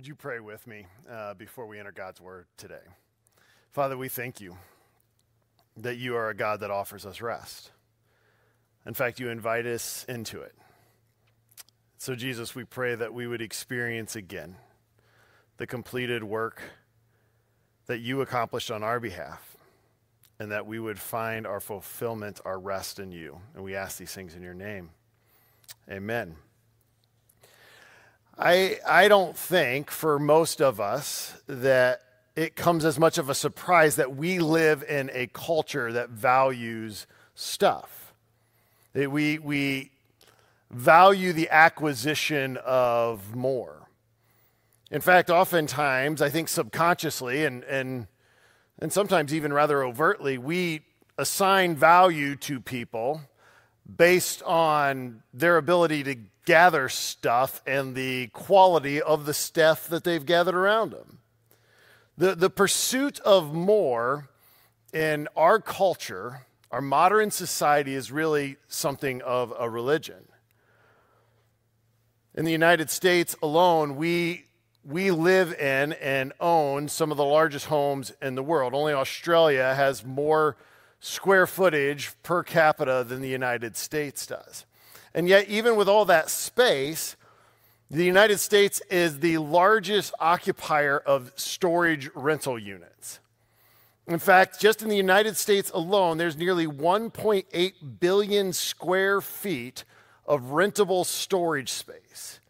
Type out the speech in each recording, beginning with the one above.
Would you pray with me uh, before we enter God's word today? Father, we thank you that you are a God that offers us rest. In fact, you invite us into it. So, Jesus, we pray that we would experience again the completed work that you accomplished on our behalf, and that we would find our fulfillment, our rest in you. And we ask these things in your name. Amen. I, I don't think for most of us that it comes as much of a surprise that we live in a culture that values stuff. That we, we value the acquisition of more. In fact, oftentimes, I think subconsciously and, and, and sometimes even rather overtly, we assign value to people based on their ability to gather stuff and the quality of the stuff that they've gathered around them. The, the pursuit of more in our culture, our modern society, is really something of a religion. In the United States alone, we, we live in and own some of the largest homes in the world. Only Australia has more square footage per capita than the United States does. And yet, even with all that space, the United States is the largest occupier of storage rental units. In fact, just in the United States alone, there's nearly 1.8 billion square feet of rentable storage space.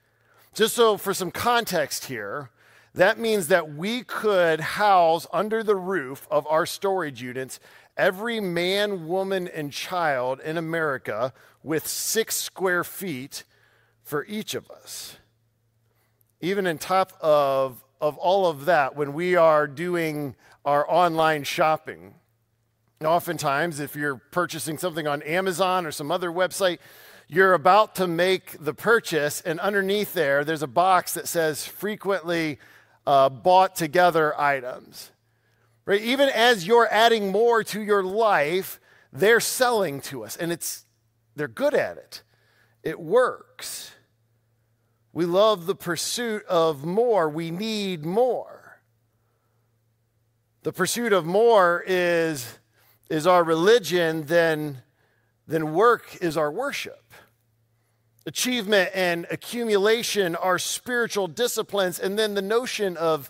Just so for some context here, that means that we could house under the roof of our storage units every man, woman, and child in America with six square feet for each of us. Even in top of, of all of that, when we are doing our online shopping, oftentimes if you're purchasing something on Amazon or some other website, you're about to make the purchase, and underneath there, there's a box that says frequently uh, bought together items. Right? Even as you're adding more to your life, they're selling to us, and it's they're good at it. It works. We love the pursuit of more. We need more. The pursuit of more is, is our religion, then, then work is our worship. Achievement and accumulation are spiritual disciplines, and then the notion of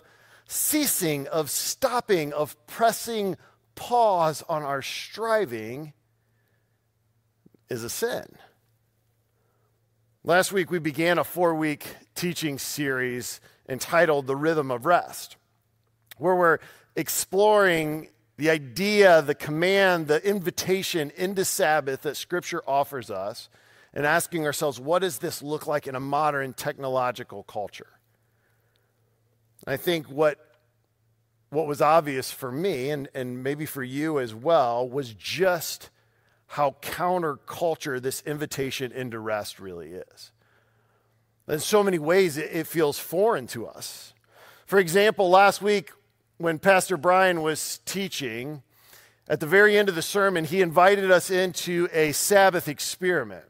ceasing, of stopping, of pressing pause on our striving is a sin. Last week, we began a four week teaching series entitled The Rhythm of Rest, where we're exploring the idea, the command, the invitation into Sabbath that Scripture offers us, and asking ourselves, what does this look like in a modern technological culture? I think what, what was obvious for me, and, and maybe for you as well, was just how counterculture this invitation into rest really is. In so many ways, it feels foreign to us. For example, last week when Pastor Brian was teaching, at the very end of the sermon, he invited us into a Sabbath experiment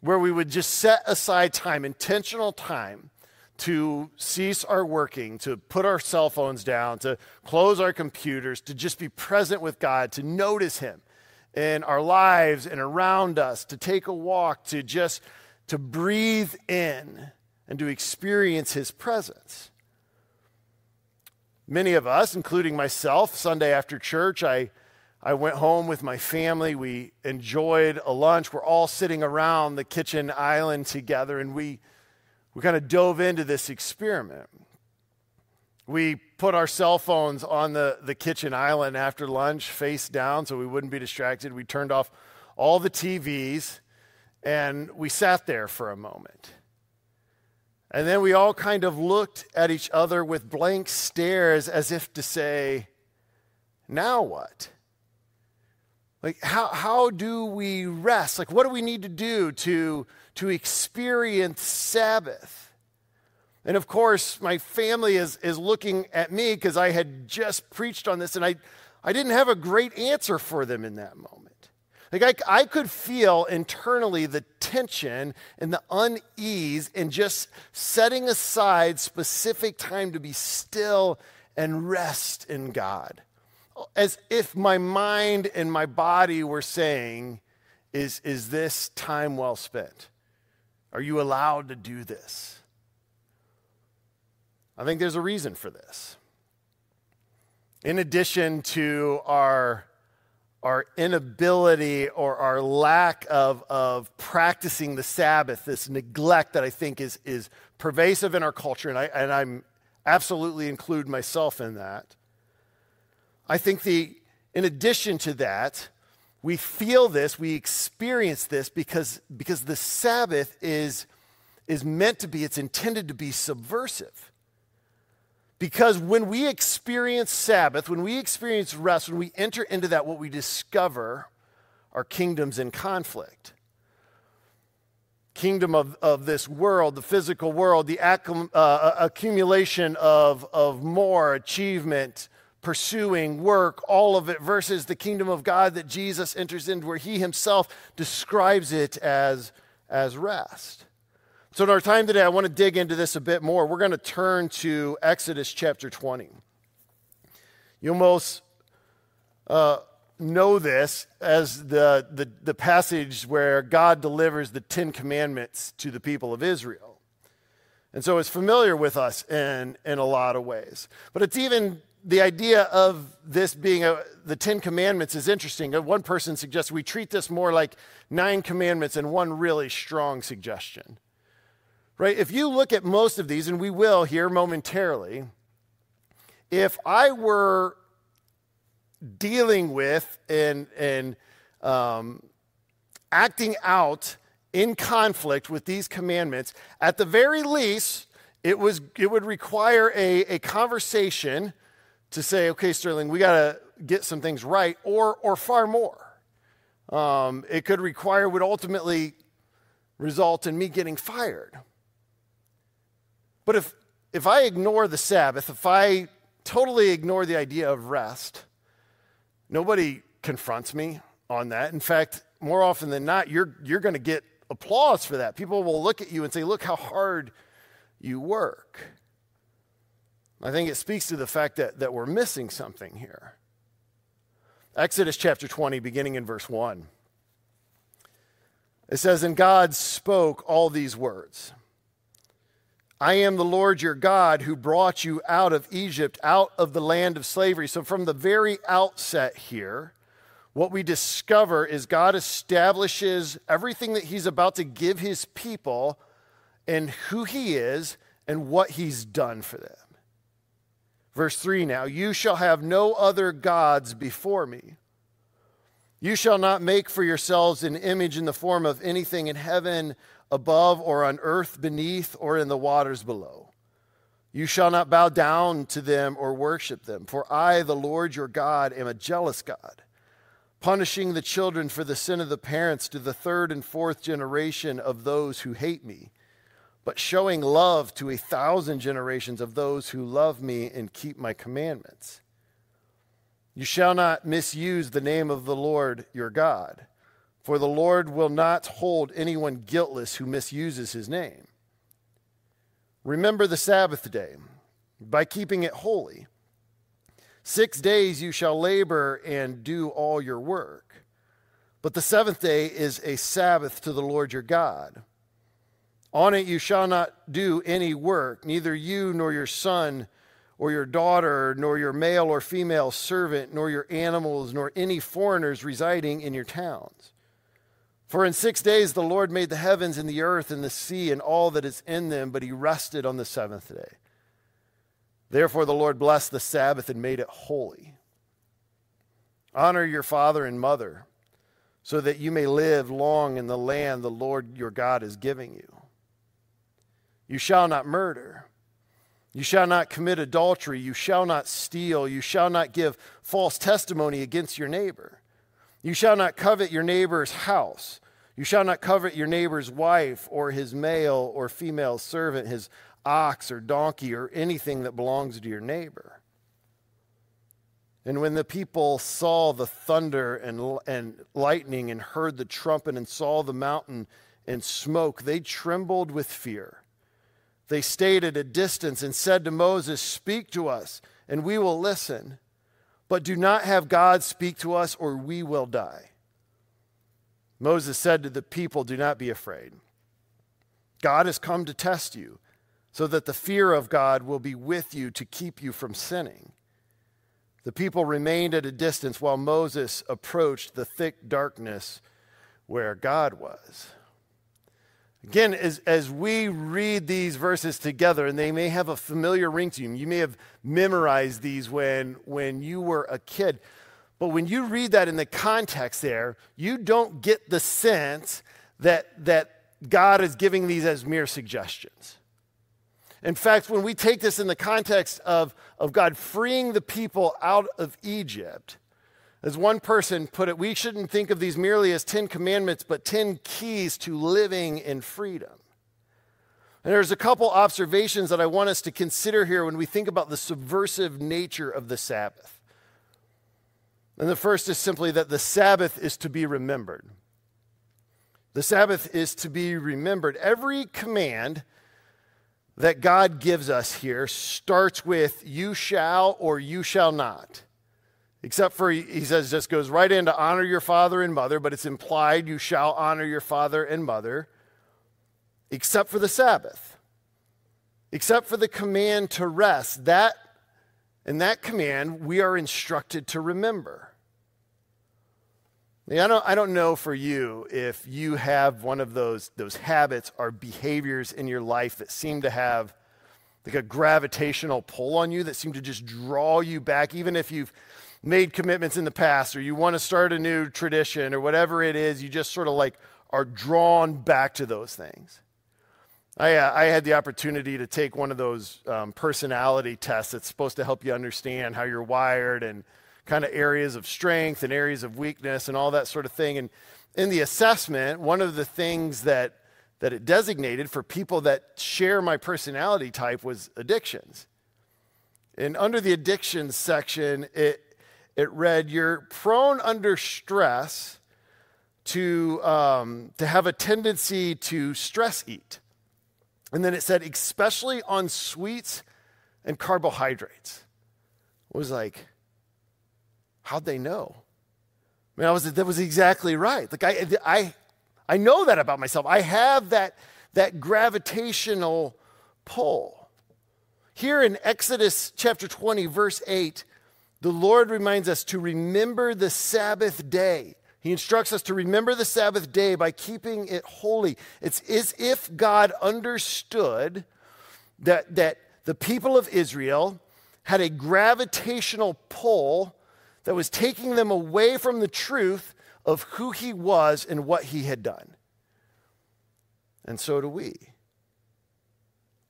where we would just set aside time, intentional time, to cease our working, to put our cell phones down, to close our computers, to just be present with God, to notice Him in our lives and around us, to take a walk, to just to breathe in and to experience his presence. Many of us, including myself, Sunday after church, I, I went home with my family. We enjoyed a lunch. We're all sitting around the kitchen island together, and we, we kind of dove into this experiment. We put our cell phones on the, the kitchen island after lunch, face down, so we wouldn't be distracted. We turned off all the TVs and we sat there for a moment. And then we all kind of looked at each other with blank stares as if to say, now what? Like, how, how do we rest? Like, what do we need to do to, to experience Sabbath? And of course, my family is, is looking at me because I had just preached on this and I, I didn't have a great answer for them in that moment. Like I, I could feel internally the tension and the unease in just setting aside specific time to be still and rest in God. As if my mind and my body were saying, is, is this time well spent? Are you allowed to do this? I think there's a reason for this. In addition to our our inability or our lack of, of practicing the Sabbath, this neglect that I think is, is pervasive in our culture, and, I, and I'm absolutely include myself in that. I think the, in addition to that, we feel this, we experience this because, because the Sabbath is, is meant to be, it's intended to be subversive. Because when we experience Sabbath, when we experience rest, when we enter into that, what we discover are kingdoms in conflict. Kingdom of, of this world, the physical world, the accum, uh, accumulation of, of more achievement, pursuing work, all of it, versus the kingdom of God that Jesus enters into, where he himself describes it as, as rest. So, in our time today, I want to dig into this a bit more. We're going to turn to Exodus chapter 20. You almost uh, know this as the, the, the passage where God delivers the Ten Commandments to the people of Israel. And so it's familiar with us in, in a lot of ways. But it's even the idea of this being a, the Ten Commandments is interesting. One person suggests we treat this more like nine commandments and one really strong suggestion right? If you look at most of these, and we will here momentarily, if I were dealing with and, and um, acting out in conflict with these commandments, at the very least, it, was, it would require a, a conversation to say, okay, Sterling, we got to get some things right, or, or far more. Um, it could require, would ultimately result in me getting fired. But if, if I ignore the Sabbath, if I totally ignore the idea of rest, nobody confronts me on that. In fact, more often than not, you're, you're going to get applause for that. People will look at you and say, Look how hard you work. I think it speaks to the fact that, that we're missing something here. Exodus chapter 20, beginning in verse 1. It says, And God spoke all these words. I am the Lord your God who brought you out of Egypt, out of the land of slavery. So, from the very outset here, what we discover is God establishes everything that He's about to give His people and who He is and what He's done for them. Verse 3 now, you shall have no other gods before me. You shall not make for yourselves an image in the form of anything in heaven above or on earth beneath or in the waters below. You shall not bow down to them or worship them, for I, the Lord your God, am a jealous God, punishing the children for the sin of the parents to the third and fourth generation of those who hate me, but showing love to a thousand generations of those who love me and keep my commandments. You shall not misuse the name of the Lord your God. For the Lord will not hold anyone guiltless who misuses his name. Remember the Sabbath day by keeping it holy. Six days you shall labor and do all your work. But the seventh day is a Sabbath to the Lord your God. On it you shall not do any work, neither you nor your son or your daughter, nor your male or female servant, nor your animals, nor any foreigners residing in your towns. For in six days the Lord made the heavens and the earth and the sea and all that is in them, but he rested on the seventh day. Therefore the Lord blessed the Sabbath and made it holy. Honor your father and mother, so that you may live long in the land the Lord your God is giving you. You shall not murder. You shall not commit adultery. You shall not steal. You shall not give false testimony against your neighbor. You shall not covet your neighbor's house. You shall not covet your neighbor's wife or his male or female servant, his ox or donkey or anything that belongs to your neighbor. And when the people saw the thunder and, and lightning and heard the trumpet and saw the mountain and smoke, they trembled with fear. They stayed at a distance and said to Moses, Speak to us, and we will listen. But do not have God speak to us, or we will die. Moses said to the people, Do not be afraid. God has come to test you, so that the fear of God will be with you to keep you from sinning. The people remained at a distance while Moses approached the thick darkness where God was. Again, as, as we read these verses together, and they may have a familiar ring to you, you may have memorized these when, when you were a kid. But when you read that in the context there, you don't get the sense that, that God is giving these as mere suggestions. In fact, when we take this in the context of, of God freeing the people out of Egypt, as one person put it, we shouldn't think of these merely as 10 commandments, but 10 keys to living in freedom. And there's a couple observations that I want us to consider here when we think about the subversive nature of the Sabbath. And the first is simply that the Sabbath is to be remembered. The Sabbath is to be remembered. Every command that God gives us here starts with you shall or you shall not. Except for, he says, just goes right into honor your father and mother, but it's implied you shall honor your father and mother, except for the Sabbath, except for the command to rest. That, and that command we are instructed to remember. I don't, I don't know for you if you have one of those, those habits or behaviors in your life that seem to have like a gravitational pull on you that seem to just draw you back, even if you've made commitments in the past or you want to start a new tradition or whatever it is, you just sort of like are drawn back to those things. I, uh, I had the opportunity to take one of those um, personality tests that's supposed to help you understand how you're wired and kind of areas of strength and areas of weakness and all that sort of thing. And in the assessment, one of the things that that it designated for people that share my personality type was addictions. And under the addictions section, it it read, You're prone under stress to, um, to have a tendency to stress eat. And then it said, especially on sweets and carbohydrates. I was like, how'd they know? I mean, I was, that was exactly right. Like I, I, I know that about myself. I have that, that gravitational pull. Here in Exodus chapter 20, verse 8, the Lord reminds us to remember the Sabbath day. He instructs us to remember the Sabbath day by keeping it holy. It's as if God understood that, that the people of Israel had a gravitational pull that was taking them away from the truth of who he was and what he had done. And so do we.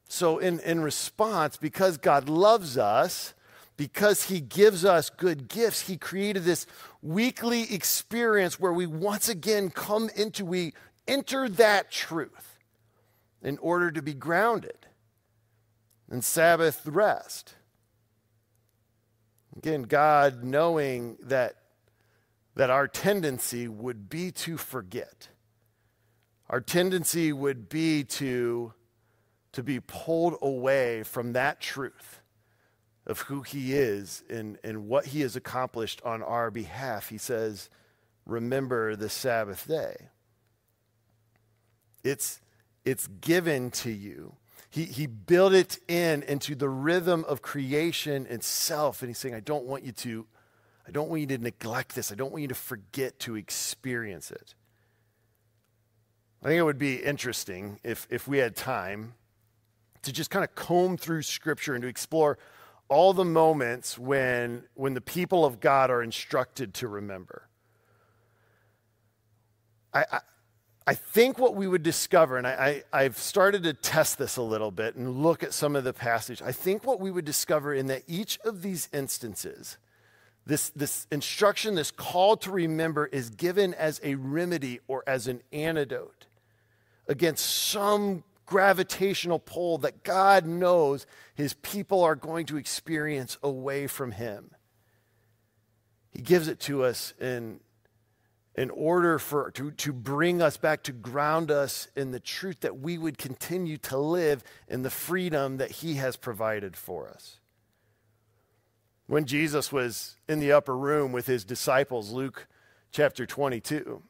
So, in, in response, because God loves us, because he gives us good gifts, he created this weekly experience where we once again come into, we enter that truth in order to be grounded in Sabbath rest. Again, God knowing that, that our tendency would be to forget. Our tendency would be to, to be pulled away from that truth of who he is and, and what he has accomplished on our behalf, he says, Remember the Sabbath day. It's, it's given to you. He, he built it in into the rhythm of creation itself. And he's saying, I don't want you to, I don't want you to neglect this. I don't want you to forget to experience it. I think it would be interesting if, if we had time to just kind of comb through scripture and to explore all the moments when, when the people of God are instructed to remember. I, I, I think what we would discover, and I, I, I've started to test this a little bit and look at some of the passage. I think what we would discover in that each of these instances, this, this instruction, this call to remember, is given as a remedy or as an antidote against some gravitational pull that God knows his people are going to experience away from him. He gives it to us in, in order for to, to bring us back to ground us in the truth that we would continue to live in the freedom that He has provided for us. When Jesus was in the upper room with his disciples, Luke chapter 22,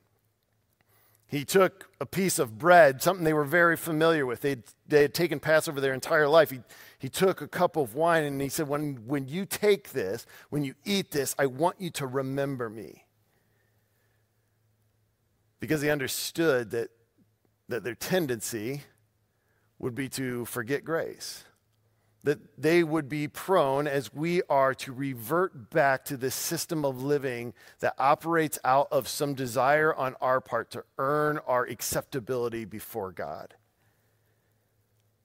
he took a piece of bread, something they were very familiar with. They'd, they had taken Passover their entire life. He, he took a cup of wine and he said, when, when you take this, when you eat this, I want you to remember me. Because he understood that, that their tendency would be to forget grace that they would be prone, as we are, to revert back to this system of living that operates out of some desire on our part to earn our acceptability before God.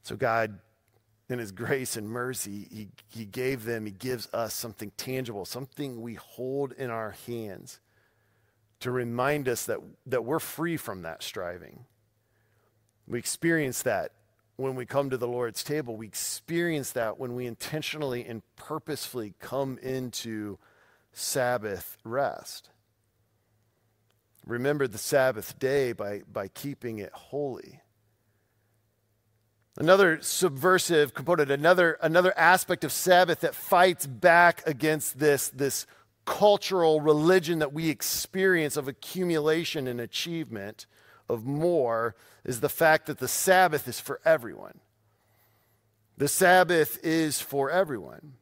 So, God, in His grace and mercy, He, he gave them, He gives us something tangible, something we hold in our hands to remind us that, that we're free from that striving. We experience that when we come to the Lord's table. We experience that when we intentionally and purposefully come into Sabbath rest. Remember the Sabbath day by, by keeping it holy. Another subversive component, another, another aspect of Sabbath that fights back against this, this cultural religion that we experience of accumulation and achievement of more is the fact that the Sabbath is for everyone. The Sabbath is for everyone.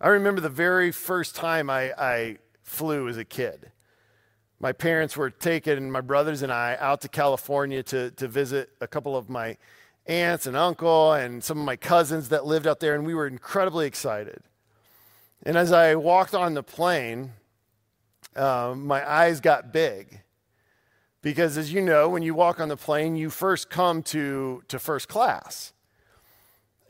I remember the very first time I, I flew as a kid. My parents were taking my brothers and I out to California to, to visit a couple of my aunts and uncle and some of my cousins that lived out there, and we were incredibly excited. And as I walked on the plane, um, my eyes got big because, as you know, when you walk on the plane, you first come to, to first class.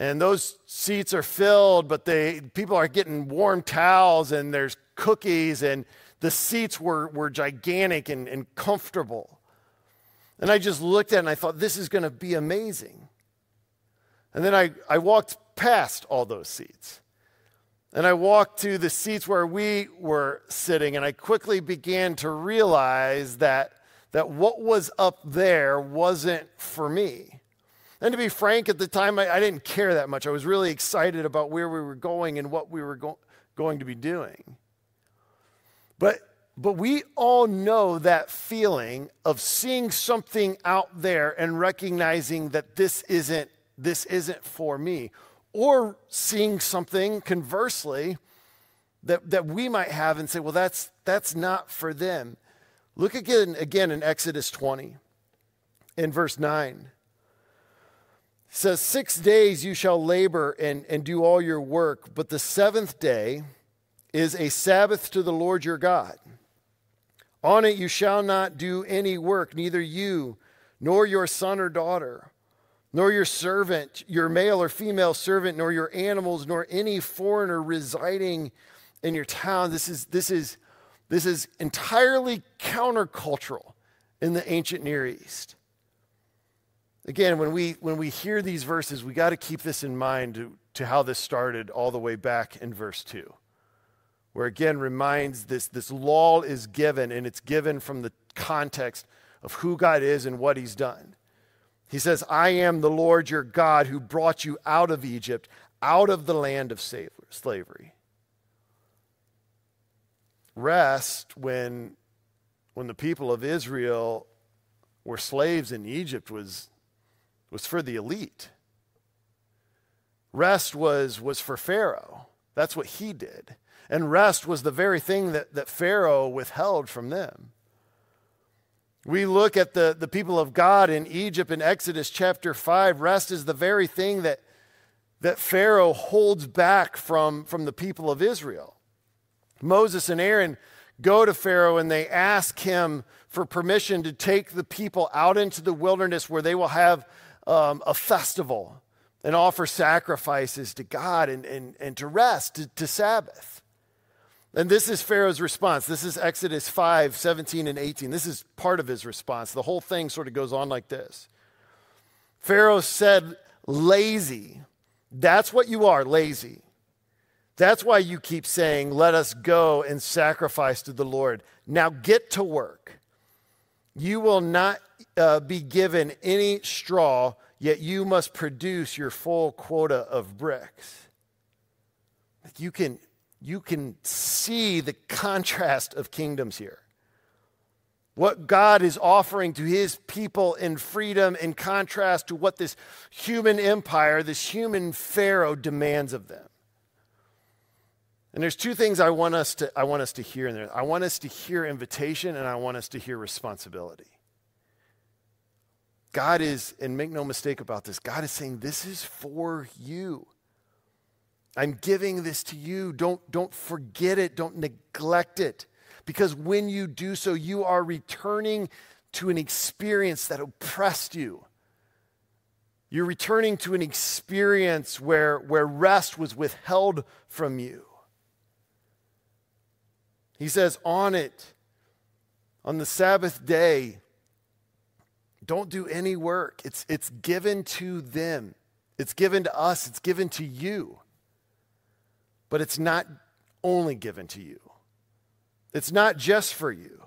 And those seats are filled, but they, people are getting warm towels and there's cookies, and the seats were, were gigantic and, and comfortable. And I just looked at it and I thought, this is going to be amazing. And then I, I walked past all those seats. And I walked to the seats where we were sitting, and I quickly began to realize that that what was up there wasn't for me. And to be frank, at the time, I, I didn't care that much. I was really excited about where we were going and what we were go- going to be doing. But, but we all know that feeling of seeing something out there and recognizing that this isn't, this isn't for me. Or seeing something, conversely, that, that we might have and say, well, that's, that's not for them. Look again, again in Exodus 20, in verse 9. It says, Six days you shall labor and, and do all your work, but the seventh day is a Sabbath to the Lord your God. On it you shall not do any work, neither you, nor your son or daughter, nor your servant, your male or female servant, nor your animals, nor any foreigner residing in your town. This is, this is this is entirely countercultural in the ancient Near East. Again, when we, when we hear these verses, we got to keep this in mind to, to how this started all the way back in verse 2, where again reminds this, this law is given, and it's given from the context of who God is and what he's done. He says, I am the Lord your God who brought you out of Egypt, out of the land of slavery rest when, when the people of Israel were slaves in Egypt was, was for the elite. Rest was, was for Pharaoh. That's what he did. And rest was the very thing that, that Pharaoh withheld from them. We look at the, the people of God in Egypt in Exodus chapter 5. Rest is the very thing that, that Pharaoh holds back from, from the people of Israel. Moses and Aaron go to Pharaoh and they ask him for permission to take the people out into the wilderness where they will have um, a festival and offer sacrifices to God and, and, and to rest, to, to Sabbath. And this is Pharaoh's response. This is Exodus 5 17 and 18. This is part of his response. The whole thing sort of goes on like this Pharaoh said, Lazy. That's what you are, lazy. That's why you keep saying, Let us go and sacrifice to the Lord. Now get to work. You will not uh, be given any straw, yet you must produce your full quota of bricks. You can, you can see the contrast of kingdoms here. What God is offering to his people in freedom in contrast to what this human empire, this human Pharaoh demands of them. And there's two things I want us to, I want us to hear in there. I want us to hear invitation and I want us to hear responsibility. God is, and make no mistake about this, God is saying, This is for you. I'm giving this to you. Don't, don't forget it, don't neglect it. Because when you do so, you are returning to an experience that oppressed you. You're returning to an experience where, where rest was withheld from you. He says, on it, on the Sabbath day, don't do any work. It's, it's given to them, it's given to us, it's given to you. But it's not only given to you, it's not just for you.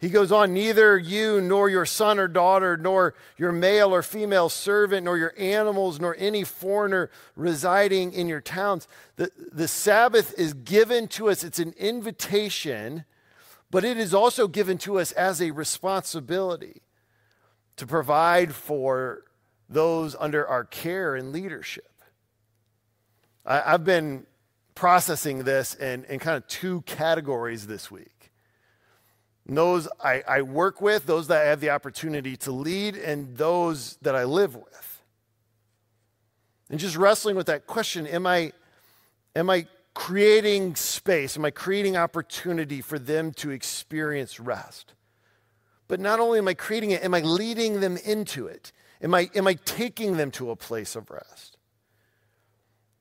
He goes on, neither you nor your son or daughter, nor your male or female servant, nor your animals, nor any foreigner residing in your towns. The, the Sabbath is given to us, it's an invitation, but it is also given to us as a responsibility to provide for those under our care and leadership. I, have been processing this in, in kind of two categories this week those I, I work with, those that I have the opportunity to lead, and those that I live with. And just wrestling with that question am I, am I creating space? Am I creating opportunity for them to experience rest? But not only am I creating it, am I leading them into it? Am I, am I taking them to a place of rest?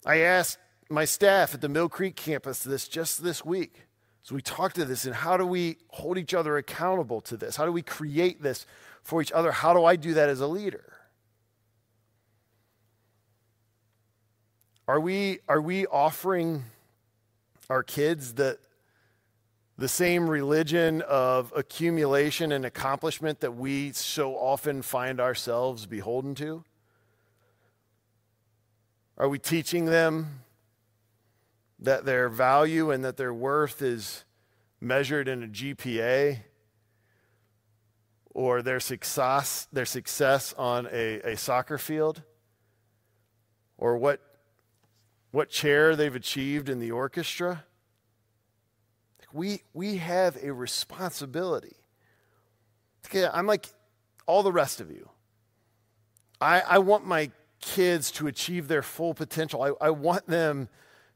I asked my staff at the Mill Creek campus this just this week. So we talk to this and how do we hold each other accountable to this? How do we create this for each other? How do I do that as a leader? Are we, are we offering our kids the, the same religion of accumulation and accomplishment that we so often find ourselves beholden to? Are we teaching them that their value and that their worth is measured in a GPA or their success, their success on a, a soccer field or what, what chair they've achieved in the orchestra. We, we have a responsibility. I'm like all the rest of you. I, I want my kids to achieve their full potential. I, I want them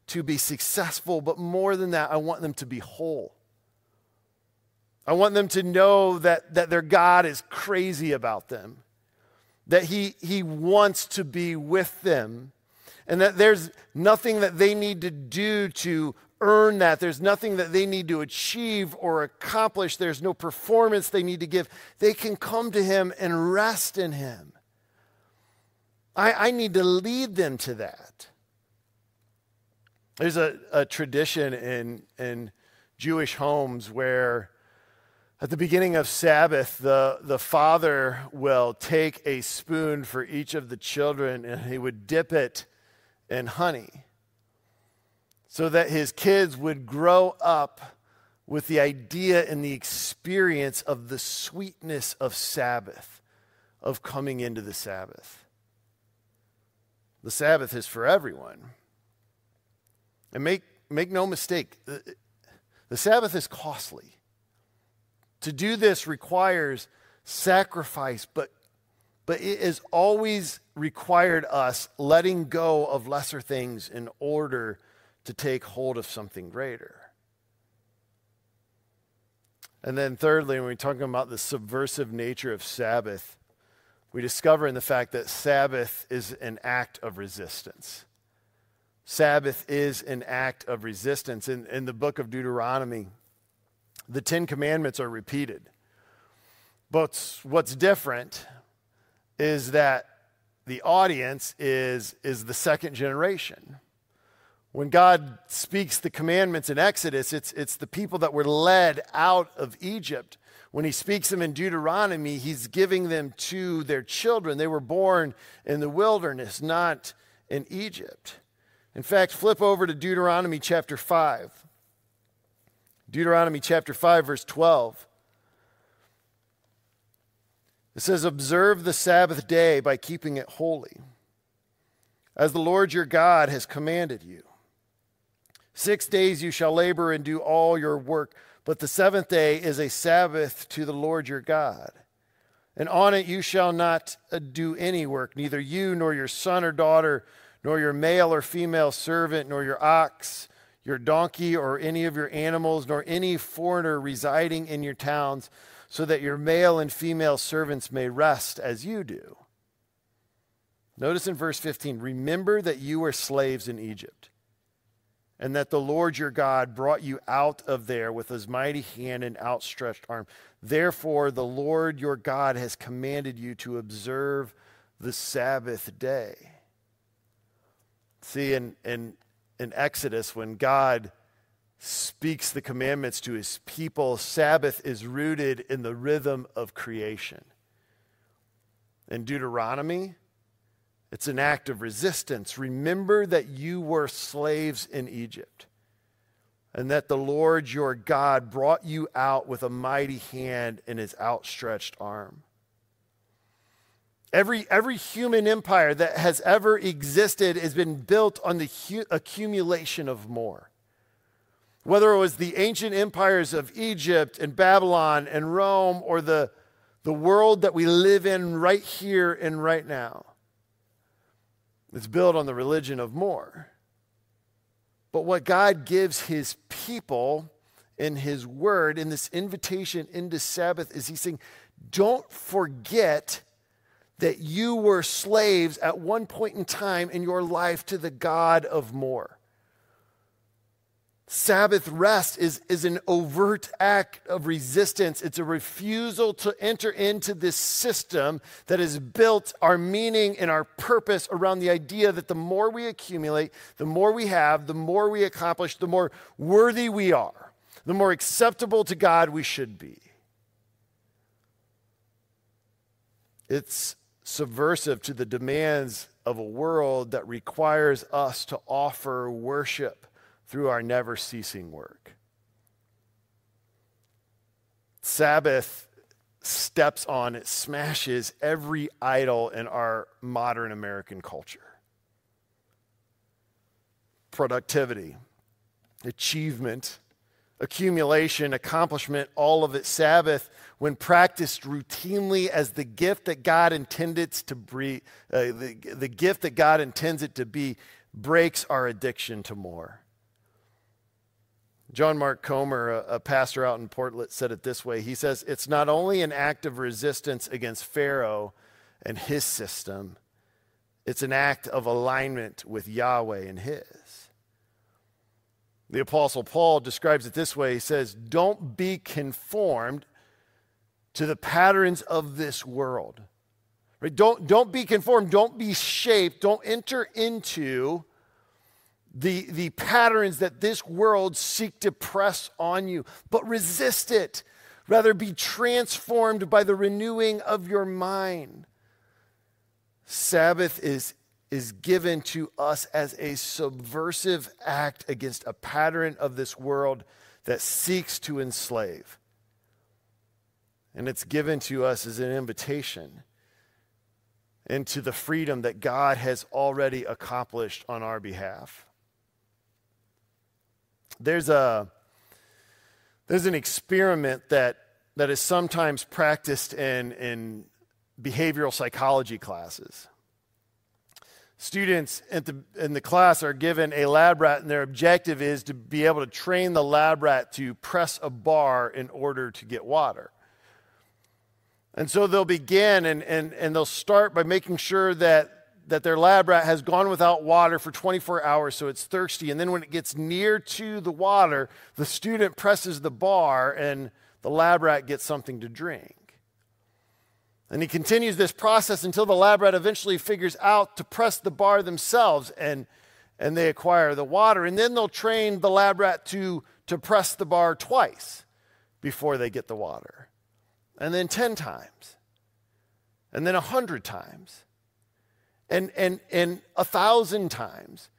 to be successful, but more than that, I want them to be whole. I want them to know that, that their God is crazy about them, that he, he wants to be with them, and that there's nothing that they need to do to earn that. There's nothing that they need to achieve or accomplish. There's no performance they need to give. They can come to Him and rest in Him. I, I need to lead them to that. There's a, a tradition in, in Jewish homes where at the beginning of Sabbath, the, the father will take a spoon for each of the children and he would dip it in honey so that his kids would grow up with the idea and the experience of the sweetness of Sabbath, of coming into the Sabbath. The Sabbath is for everyone. And make, make no mistake, the, Sabbath is costly. To do this requires sacrifice, but, but it has always required us letting go of lesser things in order to take hold of something greater. And then, thirdly, when we're talking about the subversive nature of Sabbath, we discover in the fact that Sabbath is an act of resistance. Sabbath is an act of resistance. In, in the book of Deuteronomy, the Ten Commandments are repeated. But what's different is that the audience is, is the second generation. When God speaks the commandments in Exodus, it's, it's the people that were led out of Egypt. When he speaks them in Deuteronomy, he's giving them to their children. They were born in the wilderness, not in Egypt. In fact, flip over to Deuteronomy chapter 5. Deuteronomy chapter 5, verse 12. It says, Observe the Sabbath day by keeping it holy, as the Lord your God has commanded you. Six days you shall labor and do all your work, but the seventh day is a Sabbath to the Lord your God. And on it you shall not do any work, neither you nor your son or daughter, nor your male or female servant, nor your ox, your donkey, or any of your animals, nor any foreigner residing in your towns, so that your male and female servants may rest as you do. Notice in verse 15 remember that you were slaves in Egypt and that the Lord your God brought you out of there with his mighty hand and outstretched arm. Therefore, the Lord your God has commanded you to observe the Sabbath day. See, in, in, in Exodus, when God speaks the commandments to his people, Sabbath is rooted in the rhythm of creation. In Deuteronomy, it's an act of resistance. Remember that you were slaves in Egypt and that the Lord your God brought you out with a mighty hand in his outstretched arm. Every, every human empire that has ever existed has been built on the hu- accumulation of more. Whether it was the ancient empires of Egypt and Babylon and Rome or the, the world that we live in right here and right now. It's built on the religion of more. But what God gives his people in his word, in this invitation into Sabbath, is he's saying, don't forget that you were slaves at one point in time in your life to the God of more. Sabbath rest is, is an overt act of resistance. It's a refusal to enter into this system that has built our meaning and our purpose around the idea that the more we accumulate, the more we have, the more we accomplish, the more worthy we are, the more acceptable to God we should be. It's subversive to the demands of a world that requires us to offer worship through our never ceasing work. Sabbath steps on, it smashes every idol in our modern American culture productivity, achievement, accumulation, accomplishment, all of it. Sabbath, when practiced routinely as the gift that God intended to be, uh, the, the gift that God intends it to be, breaks our addiction to more. John Mark Comer, a, a, pastor out in Portland, said it this way. He says, It's not only an act of resistance against Pharaoh and his system, it's an act of alignment with Yahweh and his. The Apostle Paul describes it this way He says, Don't be conformed to the patterns of this world. Right? Don't, don't be conformed, don't be shaped, don't enter into the, the patterns that this world seek to press on you, but resist it. Rather, be transformed by the renewing of your mind. Sabbath is, is given to us as a subversive act against a pattern of this world that seeks to enslave. And it's given to us as an invitation into the freedom that God has already accomplished on our behalf. There's a there's an experiment that that is sometimes practiced in, in behavioral psychology classes. Students the, in the class are given a lab rat, and their objective is to be able to train the lab rat to press a bar in order to get water. And so they'll begin and, and, and they'll start by making sure that that their lab rat has gone without water for 24 hours, so it's thirsty. And then when it gets near to the water, the student presses the bar and the lab rat gets something to drink. And he continues this process until the lab rat eventually figures out to press the bar themselves. And, and they acquire the water. And then they'll train the lab rat to, to press the bar twice before they get the water. And then 10 times. And then 100 times. And, and, and a thousand times.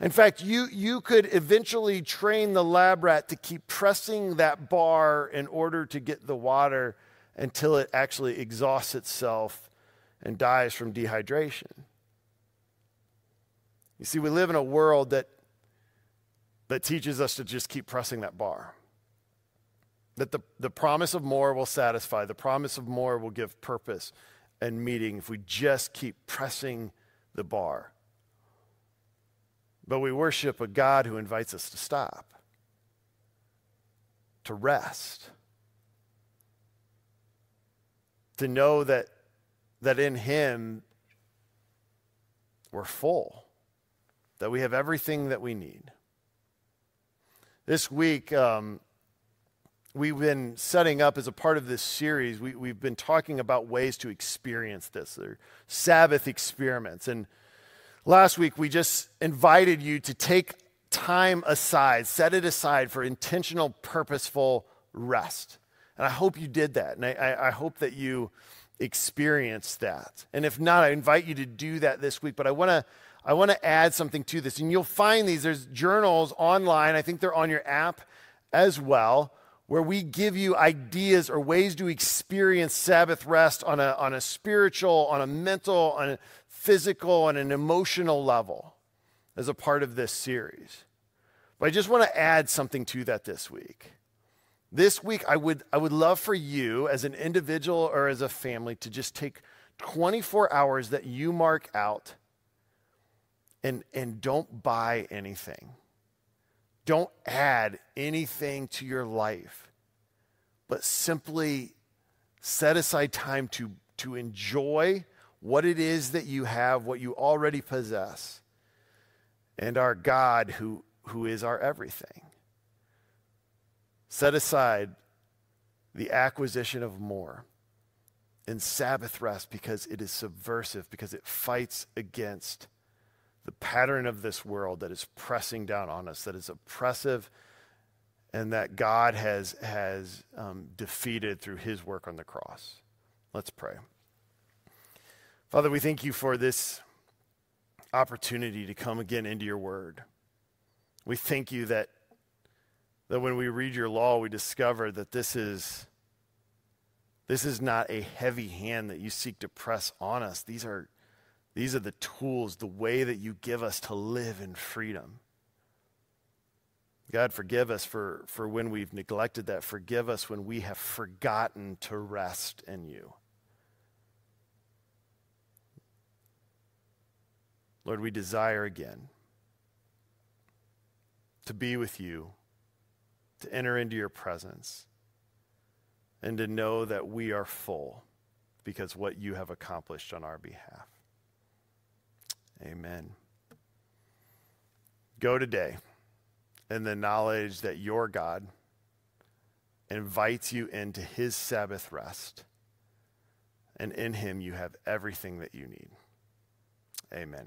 In fact, you, you could eventually train the lab rat to keep pressing that bar in order to get the water until it actually exhausts itself and dies from dehydration. You see, we live in a world that, that teaches us to just keep pressing that bar. That the, the promise of more will satisfy, the promise of more will give purpose and meaning if we just keep pressing the bar. But we worship a God who invites us to stop, to rest, to know that, that in Him we're full that we have everything that we need. This week, um, we've been setting up as a part of this series, we, have been talking about ways to experience this, They're Sabbath experiments. And last week, we just invited you to take time aside, set it aside for intentional, purposeful rest. And I hope you did that. And I, I hope that you experienced that. And if not, I invite you to do that this week. But I want to I want to add something to this. And you'll find these, there's journals online, I think they're on your app as well, where we give you ideas or ways to experience Sabbath rest on a, on a spiritual, on a mental, on a physical, on an emotional level as a part of this series. But I just want to add something to that this week. This week, I would, I would love for you as an individual or as a family to just take 24 hours that you mark out and, and don't buy anything. Don't add anything to your life, but simply set aside time to, to enjoy what it is that you have, what you already possess, and our God who, who is our everything. Set aside the acquisition of more and Sabbath rest because it is subversive, because it fights against the pattern of this world that is pressing down on us, that is oppressive, and that God has, has um, defeated through his work on the cross. Let's pray. Father, we thank you for this opportunity to come again into your word. We thank you that, that when we read your law, we discover that this is, this is not a heavy hand that you seek to press on us. These are these are the tools, the way that you give us to live in freedom. God, forgive us for, for when we've neglected that. Forgive us when we have forgotten to rest in you. Lord, we desire again to be with you, to enter into your presence, and to know that we are full because what you have accomplished on our behalf. Amen. Go today in the knowledge that your God invites you into his Sabbath rest, and in him you have everything that you need. Amen.